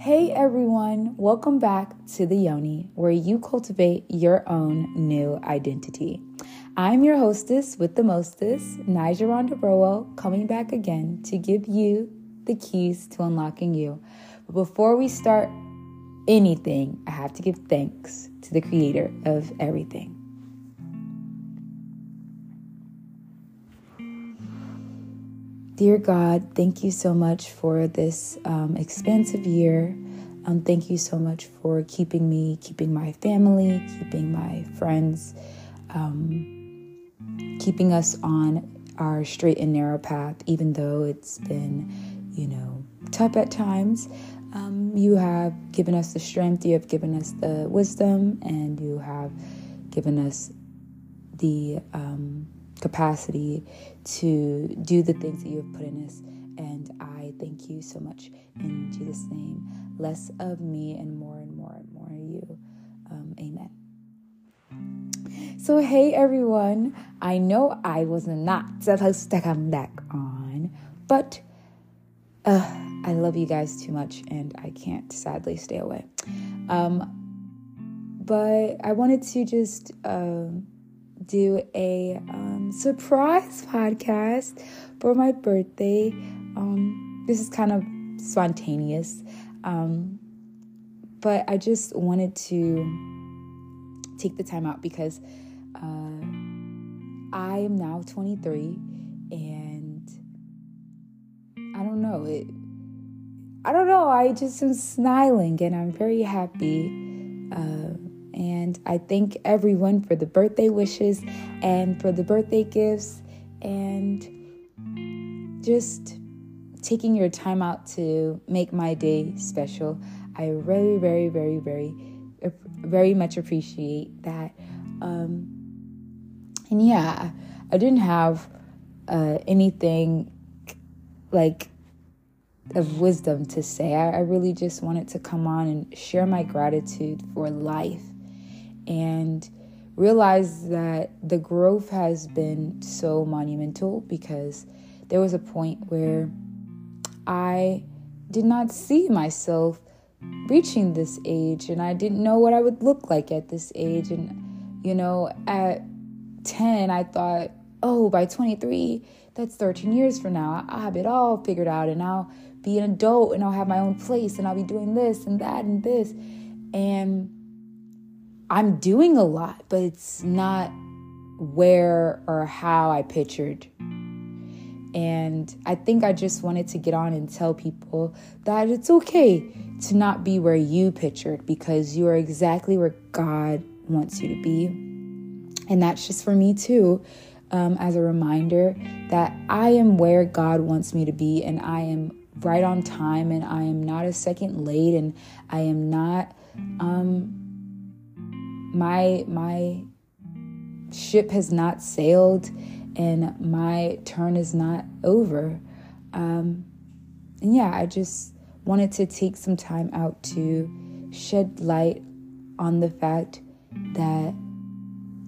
Hey everyone, welcome back to the Yoni, where you cultivate your own new identity. I'm your hostess with the mostest, Nija Ronda Burwell, coming back again to give you the keys to unlocking you. But before we start anything, I have to give thanks to the creator of everything. Dear God, thank you so much for this um, expansive year. Um, thank you so much for keeping me, keeping my family, keeping my friends, um, keeping us on our straight and narrow path, even though it's been, you know, tough at times. Um, you have given us the strength, you have given us the wisdom, and you have given us the um, capacity to do the things that you have put in us. And I thank you so much in Jesus' name. Less of me and more and more and more of you. Um, amen. So, hey everyone, I know I was not supposed to come back on, but uh, I love you guys too much and I can't sadly stay away. Um, but I wanted to just. Uh, do a um, surprise podcast for my birthday. Um, this is kind of spontaneous, um, but I just wanted to take the time out because uh, I am now 23 and I don't know it. I don't know. I just am smiling and I'm very happy. Uh, and I thank everyone for the birthday wishes and for the birthday gifts and just taking your time out to make my day special. I very, very, very, very, very much appreciate that. Um, and yeah, I didn't have uh, anything like of wisdom to say. I, I really just wanted to come on and share my gratitude for life and realize that the growth has been so monumental because there was a point where I did not see myself reaching this age and I didn't know what I would look like at this age. And, you know, at 10, I thought, oh, by 23, that's 13 years from now. I'll have it all figured out and I'll be an adult and I'll have my own place and I'll be doing this and that and this. And I'm doing a lot, but it's not where or how I pictured. And I think I just wanted to get on and tell people that it's okay to not be where you pictured because you are exactly where God wants you to be. And that's just for me too, um, as a reminder that I am where God wants me to be and I am right on time and I am not a second late and I am not. Um, my my ship has not sailed and my turn is not over. Um, and yeah, I just wanted to take some time out to shed light on the fact that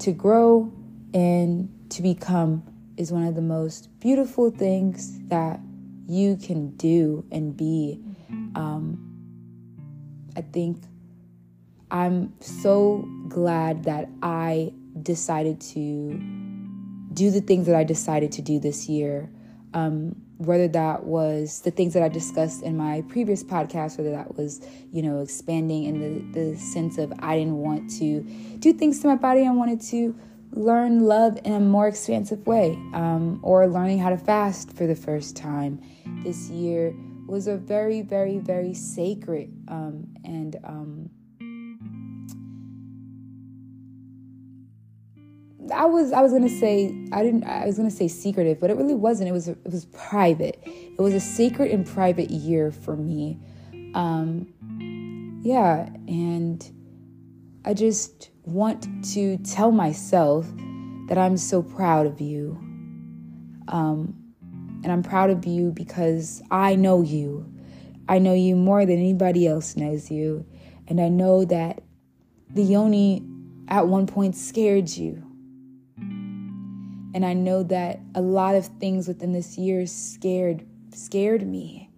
to grow and to become is one of the most beautiful things that you can do and be. Um, I think I'm so glad that I decided to do the things that I decided to do this year. Um, whether that was the things that I discussed in my previous podcast, whether that was, you know, expanding in the, the sense of I didn't want to do things to my body, I wanted to learn love in a more expansive way, um, or learning how to fast for the first time this year was a very, very, very sacred um, and um, I was I was gonna say I didn't I was gonna say secretive, but it really wasn't. It was it was private. It was a secret and private year for me. Um, yeah, and I just want to tell myself that I'm so proud of you. Um, and I'm proud of you because I know you. I know you more than anybody else knows you. And I know that the Yoni at one point scared you. And I know that a lot of things within this year scared scared me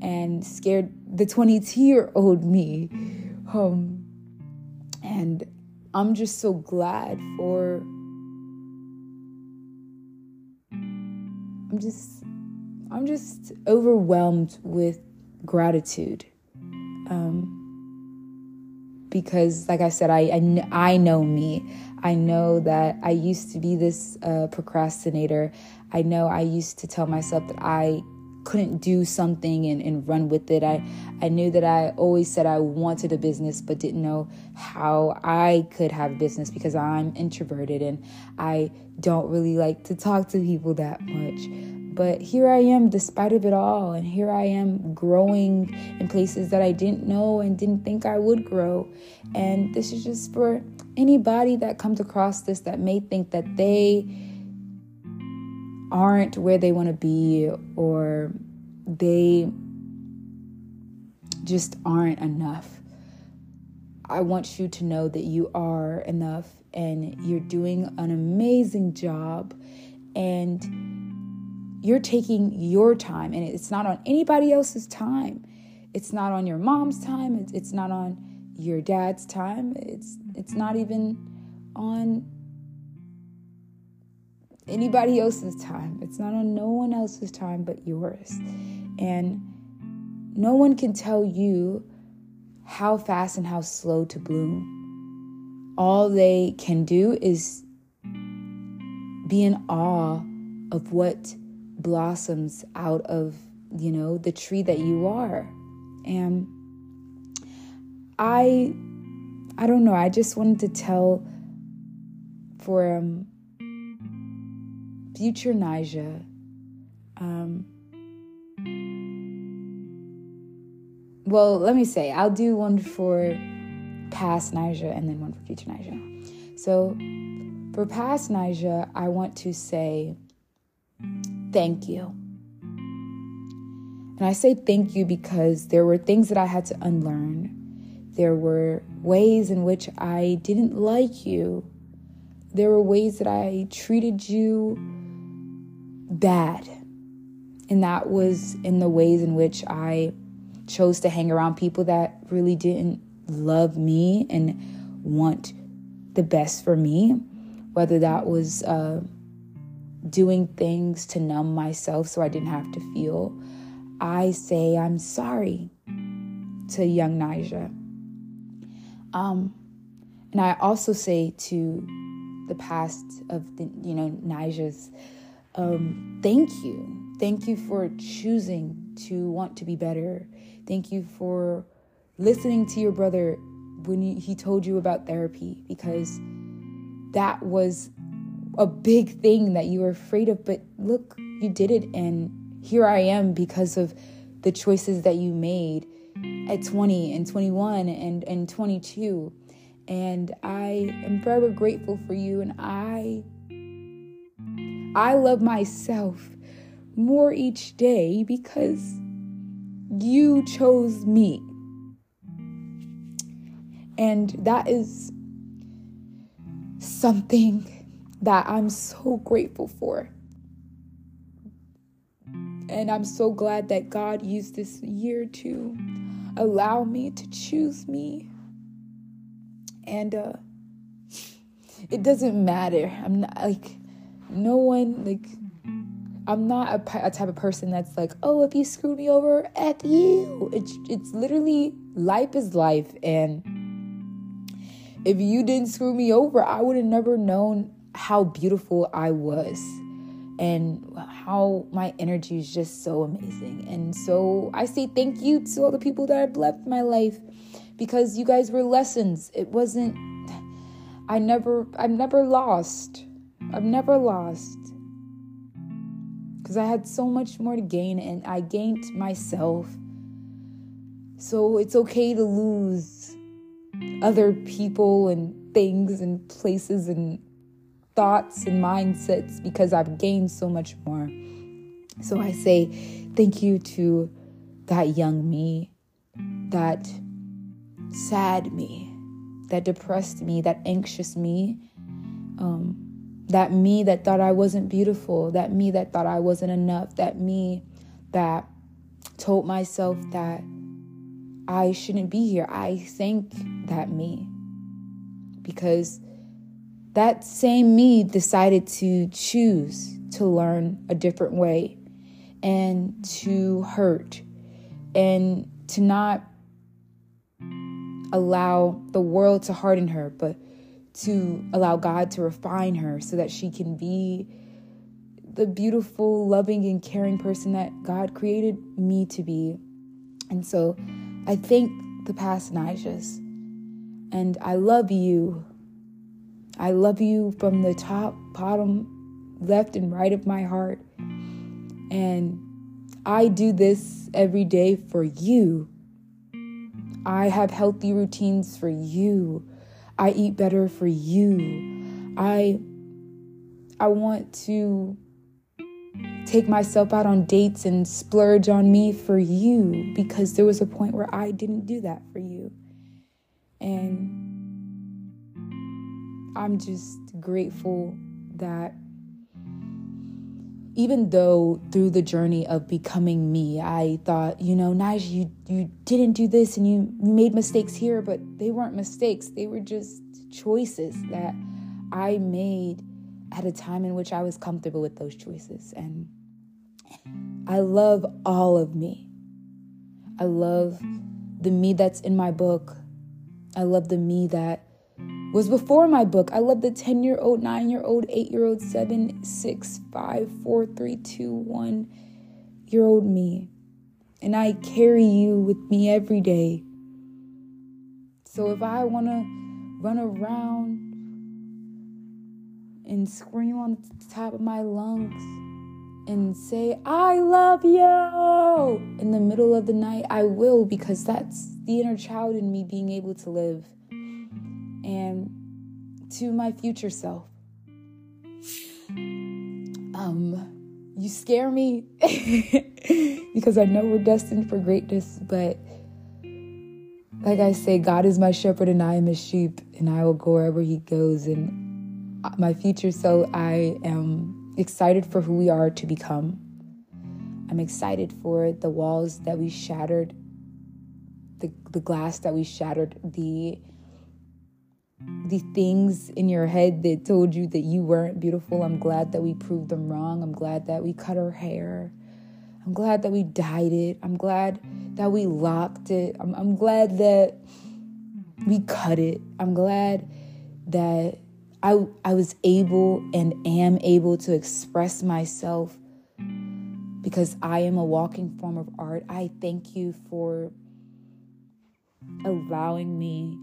and scared the 22 year old me. Um, and I'm just so glad for. I'm just, I'm just overwhelmed with gratitude. Um, because, like I said, I, I, I know me. I know that I used to be this uh, procrastinator. I know I used to tell myself that I couldn't do something and, and run with it. I, I knew that I always said I wanted a business but didn't know how I could have a business because I'm introverted and I don't really like to talk to people that much. But here I am despite of it all and here I am growing in places that I didn't know and didn't think I would grow. And this is just for anybody that comes across this that may think that they aren't where they want to be or they just aren't enough. I want you to know that you are enough and you're doing an amazing job and you're taking your time and it's not on anybody else's time. It's not on your mom's time, it's not on your dad's time. It's it's not even on anybody else's time. It's not on no one else's time but yours. And no one can tell you how fast and how slow to bloom. All they can do is be in awe of what blossoms out of, you know, the tree that you are. And I I don't know, I just wanted to tell for um future Nija. Um, well, let me say, I'll do one for past Nija and then one for future Nija. So, for past Nija, I want to say thank you. And I say thank you because there were things that I had to unlearn. There were ways in which I didn't like you. There were ways that I treated you bad. And that was in the ways in which I chose to hang around people that really didn't love me and want the best for me, whether that was uh, doing things to numb myself so I didn't have to feel. I say I'm sorry to young Nija. Um, and I also say to the past of the, you know, Nija's um, thank you. Thank you for choosing to want to be better. Thank you for listening to your brother when he told you about therapy because that was a big thing that you were afraid of. But look, you did it, and here I am because of the choices that you made at 20 and 21 and, and 22. And I am forever grateful for you, and I I love myself more each day because you chose me. And that is something that I'm so grateful for. And I'm so glad that God used this year to allow me to choose me. And uh, it doesn't matter. I'm not like, no one like I'm not a, a, type of person that's like, oh, if you screw me over, at you. It's it's literally life is life, and if you didn't screw me over, I would have never known how beautiful I was, and how my energy is just so amazing. And so I say thank you to all the people that have left my life, because you guys were lessons. It wasn't. I never. I'm never lost. I've never lost because I had so much more to gain and I gained myself. So it's okay to lose other people and things and places and thoughts and mindsets because I've gained so much more. So I say thank you to that young me, that sad me, that depressed me, that anxious me. Um, that me that thought I wasn't beautiful, that me that thought I wasn't enough, that me that told myself that I shouldn't be here. I thank that me because that same me decided to choose to learn a different way and to hurt and to not allow the world to harden her, but to allow God to refine her so that she can be the beautiful, loving, and caring person that God created me to be. And so I thank the past Nijas. And I love you. I love you from the top, bottom, left, and right of my heart. And I do this every day for you. I have healthy routines for you. I eat better for you. I I want to take myself out on dates and splurge on me for you because there was a point where I didn't do that for you. And I'm just grateful that even though through the journey of becoming me, I thought, you know, Nige, you you didn't do this and you, you made mistakes here, but they weren't mistakes. They were just choices that I made at a time in which I was comfortable with those choices. And I love all of me. I love the me that's in my book. I love the me that was before my book. I love the 10 year old, 9 year old, 8 year old, 7, 6, 5, 4, 3, 2, 1 year old me. And I carry you with me every day. So if I want to run around and scream on the top of my lungs and say, I love you in the middle of the night, I will because that's the inner child in me being able to live and to my future self. Um, you scare me because I know we're destined for greatness, but like I say, God is my shepherd and I am his sheep, and I will go wherever he goes. And my future self, I am excited for who we are to become. I'm excited for the walls that we shattered, the, the glass that we shattered, the the things in your head that told you that you weren't beautiful. I'm glad that we proved them wrong. I'm glad that we cut our hair. I'm glad that we dyed it. I'm glad that we locked it. I'm, I'm glad that we cut it. I'm glad that I, I was able and am able to express myself because I am a walking form of art. I thank you for allowing me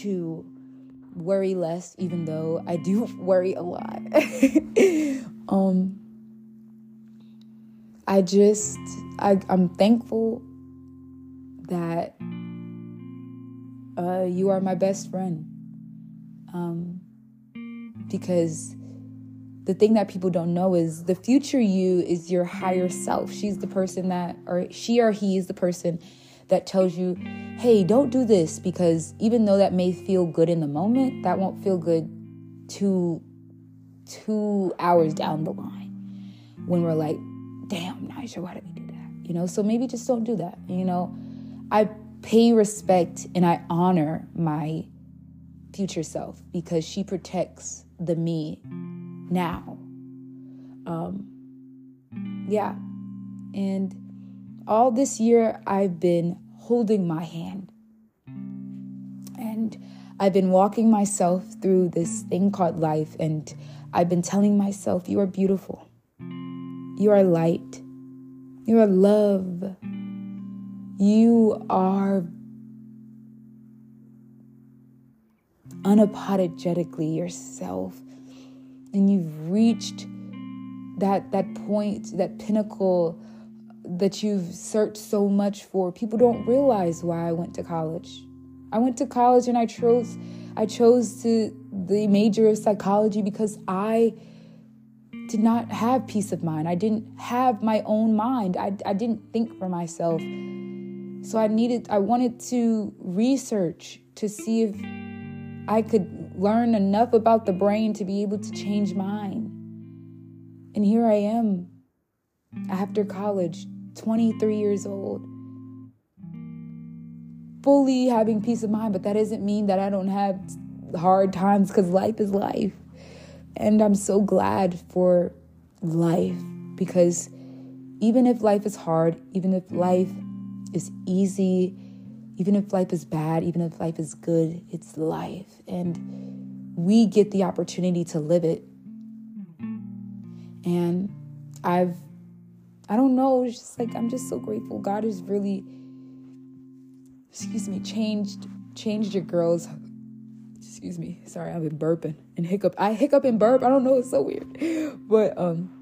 to worry less, even though I do worry a lot. um, I just, I, I'm thankful that uh, you are my best friend. Um, because the thing that people don't know is the future you is your higher self. She's the person that, or she or he is the person that tells you, hey, don't do this because even though that may feel good in the moment, that won't feel good two two hours down the line when we're like, damn, Nija, why did we do that? You know, so maybe just don't do that. You know, I pay respect and I honor my future self because she protects the me now. Um, yeah. And all this year, I've been holding my hand. And I've been walking myself through this thing called life, and I've been telling myself, You are beautiful. You are light. You are love. You are unapologetically yourself. And you've reached that that point, that pinnacle that you've searched so much for. People don't realize why I went to college. I went to college and I chose I chose to the major of psychology because I did not have peace of mind. I didn't have my own mind. I, I didn't think for myself. So I needed I wanted to research to see if I could learn enough about the brain to be able to change mine. And here I am after college 23 years old. fully having peace of mind, but that doesn't mean that I don't have hard times because life is life. And I'm so glad for life because even if life is hard, even if life is easy, even if life is bad, even if life is good, it's life. And we get the opportunity to live it. And I've, I don't know, it's just like, I'm just so grateful. God has really, excuse me, changed, changed your girl's, excuse me, sorry, I've been burping and hiccup. I hiccup and burp. I don't know, it's so weird. But, um,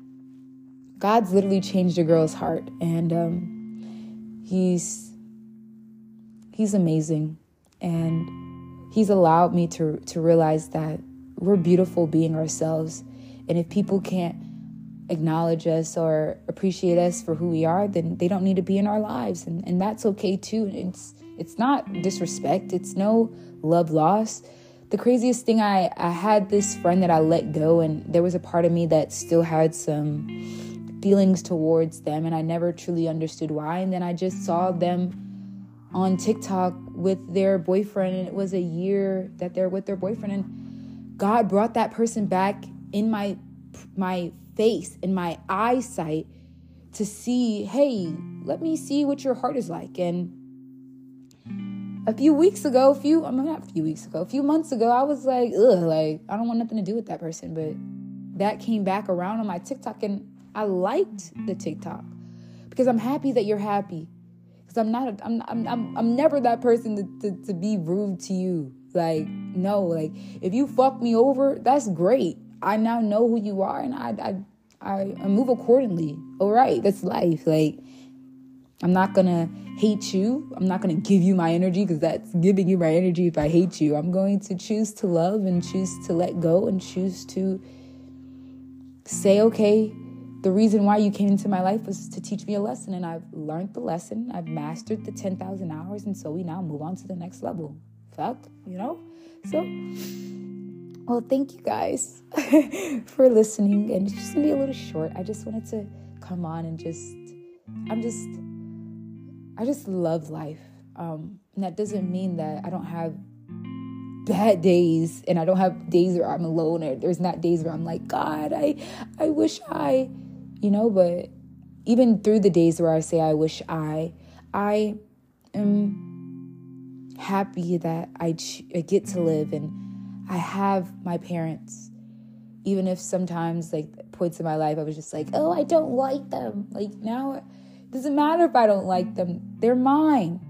God's literally changed a girl's heart, and um, he's he's amazing, and he's allowed me to to realize that we're beautiful being ourselves, and if people can't acknowledge us or appreciate us for who we are, then they don't need to be in our lives, and and that's okay too. It's it's not disrespect. It's no love lost. The craziest thing I I had this friend that I let go, and there was a part of me that still had some feelings towards them and I never truly understood why. And then I just saw them on TikTok with their boyfriend and it was a year that they're with their boyfriend and God brought that person back in my my face and my eyesight to see, hey, let me see what your heart is like. And a few weeks ago, a few, I mean, not a few weeks ago, a few months ago, I was like, ugh, like, I don't want nothing to do with that person. But that came back around on my TikTok and I liked the TikTok because I'm happy that you're happy. Because I'm not, I'm, I'm, I'm, I'm never that person to, to, to be rude to you. Like, no, like if you fuck me over, that's great. I now know who you are and I, I, I move accordingly. All right, that's life. Like, I'm not gonna hate you. I'm not gonna give you my energy because that's giving you my energy if I hate you. I'm going to choose to love and choose to let go and choose to say, okay, the reason why you came into my life was to teach me a lesson, and I've learned the lesson. I've mastered the 10,000 hours, and so we now move on to the next level. Fuck, you know? So, well, thank you guys for listening, and it's just gonna be a little short. I just wanted to come on and just, I'm just, I just love life. Um, and that doesn't mean that I don't have bad days and I don't have days where I'm alone or there's not days where I'm like, God, I I wish I you know, but even through the days where I say I wish I, I am happy that I, ch- I get to live and I have my parents. Even if sometimes, like, points in my life, I was just like, oh, I don't like them. Like, now it doesn't matter if I don't like them, they're mine.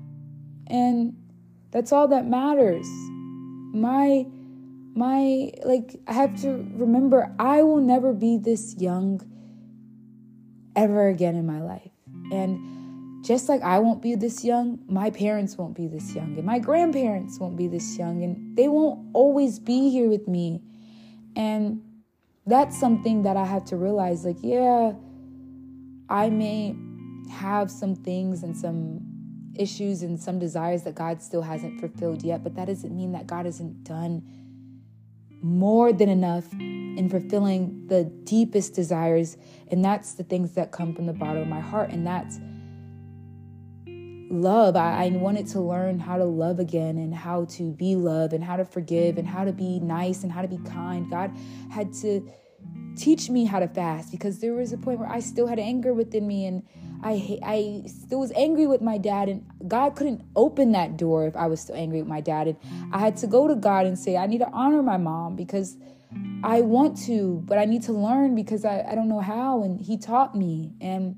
And that's all that matters. My, my, like, I have to remember I will never be this young ever again in my life. And just like I won't be this young, my parents won't be this young, and my grandparents won't be this young, and they won't always be here with me. And that's something that I have to realize like, yeah, I may have some things and some issues and some desires that God still hasn't fulfilled yet, but that doesn't mean that God hasn't done more than enough in fulfilling the deepest desires. And that's the things that come from the bottom of my heart. And that's love. I, I wanted to learn how to love again and how to be love and how to forgive and how to be nice and how to be kind. God had to teach me how to fast because there was a point where I still had anger within me and I I still was angry with my dad and God couldn't open that door if I was still angry with my dad and I had to go to God and say I need to honor my mom because I want to but I need to learn because I, I don't know how and he taught me and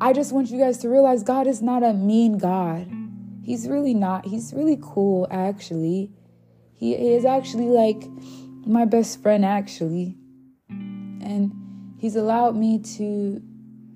I just want you guys to realize God is not a mean God. He's really not. He's really cool actually. He is actually like my best friend actually. And he's allowed me to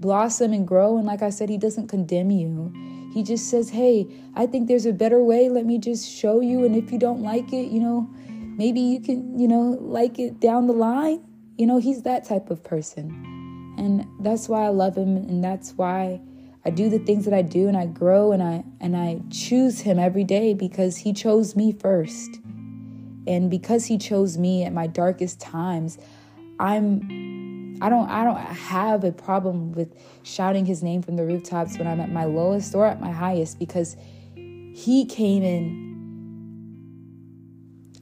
blossom and grow. And like I said, He doesn't condemn you. He just says, Hey, I think there's a better way. Let me just show you. And if you don't like it, you know, maybe you can, you know, like it down the line. You know, He's that type of person. And that's why I love Him. And that's why. I do the things that I do and I grow and I and I choose him every day because he chose me first. And because he chose me at my darkest times, I'm I don't I don't have a problem with shouting his name from the rooftops when I'm at my lowest or at my highest because he came in.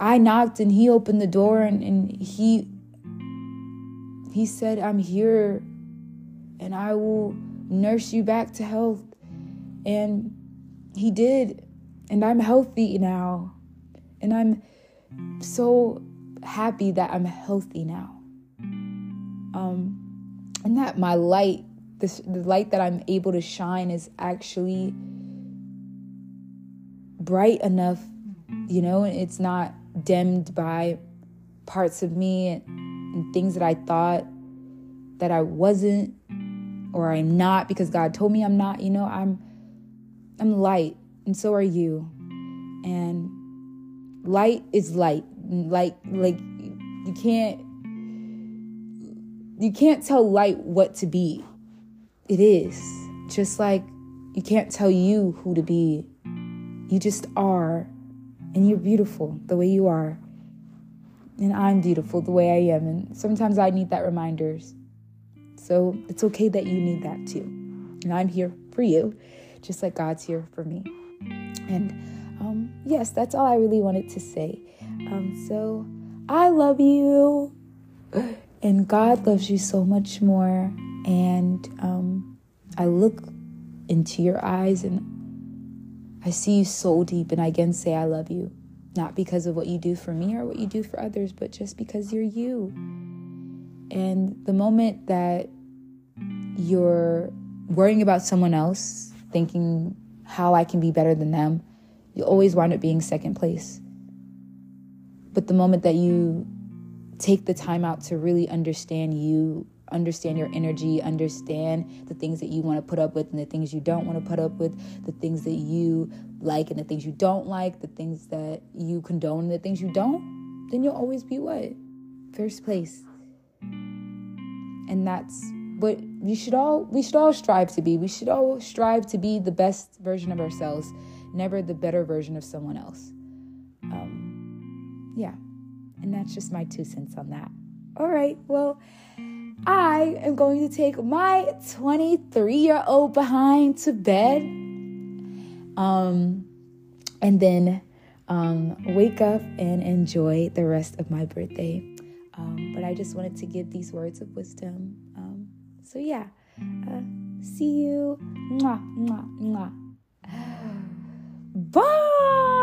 I knocked and he opened the door and, and he he said, I'm here and I will nurse you back to health. And he did. And I'm healthy now. And I'm so happy that I'm healthy now. Um, and that my light, this, the light that I'm able to shine is actually bright enough, you know, and it's not dimmed by parts of me and, things that I thought that I wasn't or I'm not because God told me I'm not, you know, I'm I'm light and so are you. And light is light. Like like you can't you can't tell light what to be. It is. Just like you can't tell you who to be. You just are. And you're beautiful the way you are. And I'm beautiful the way I am. And sometimes I need that reminders. So it's okay that you need that too. And I'm here for you, just like God's here for me. And um, yes, that's all I really wanted to say. Um, so I love you, and God loves you so much more. And um, I look into your eyes and I see you so deep, and I can say I love you. Not because of what you do for me or what you do for others, but just because you're you. And the moment that you're worrying about someone else, thinking how I can be better than them, you always wind up being second place. But the moment that you take the time out to really understand you, understand your energy, understand the things that you want to put up with and the things you don't want to put up with, the things that you like and the things you don't like, the things that you condone and the things you don't, then you'll always be what? First place. And that's what we should all we should all strive to be we should all strive to be the best version of ourselves never the better version of someone else um yeah and that's just my two cents on that all right well i am going to take my 23 year old behind to bed um and then um wake up and enjoy the rest of my birthday um, but I just wanted to give these words of wisdom Um, so yeah, uh, see you. Mwah, mwah, mwah. Bye.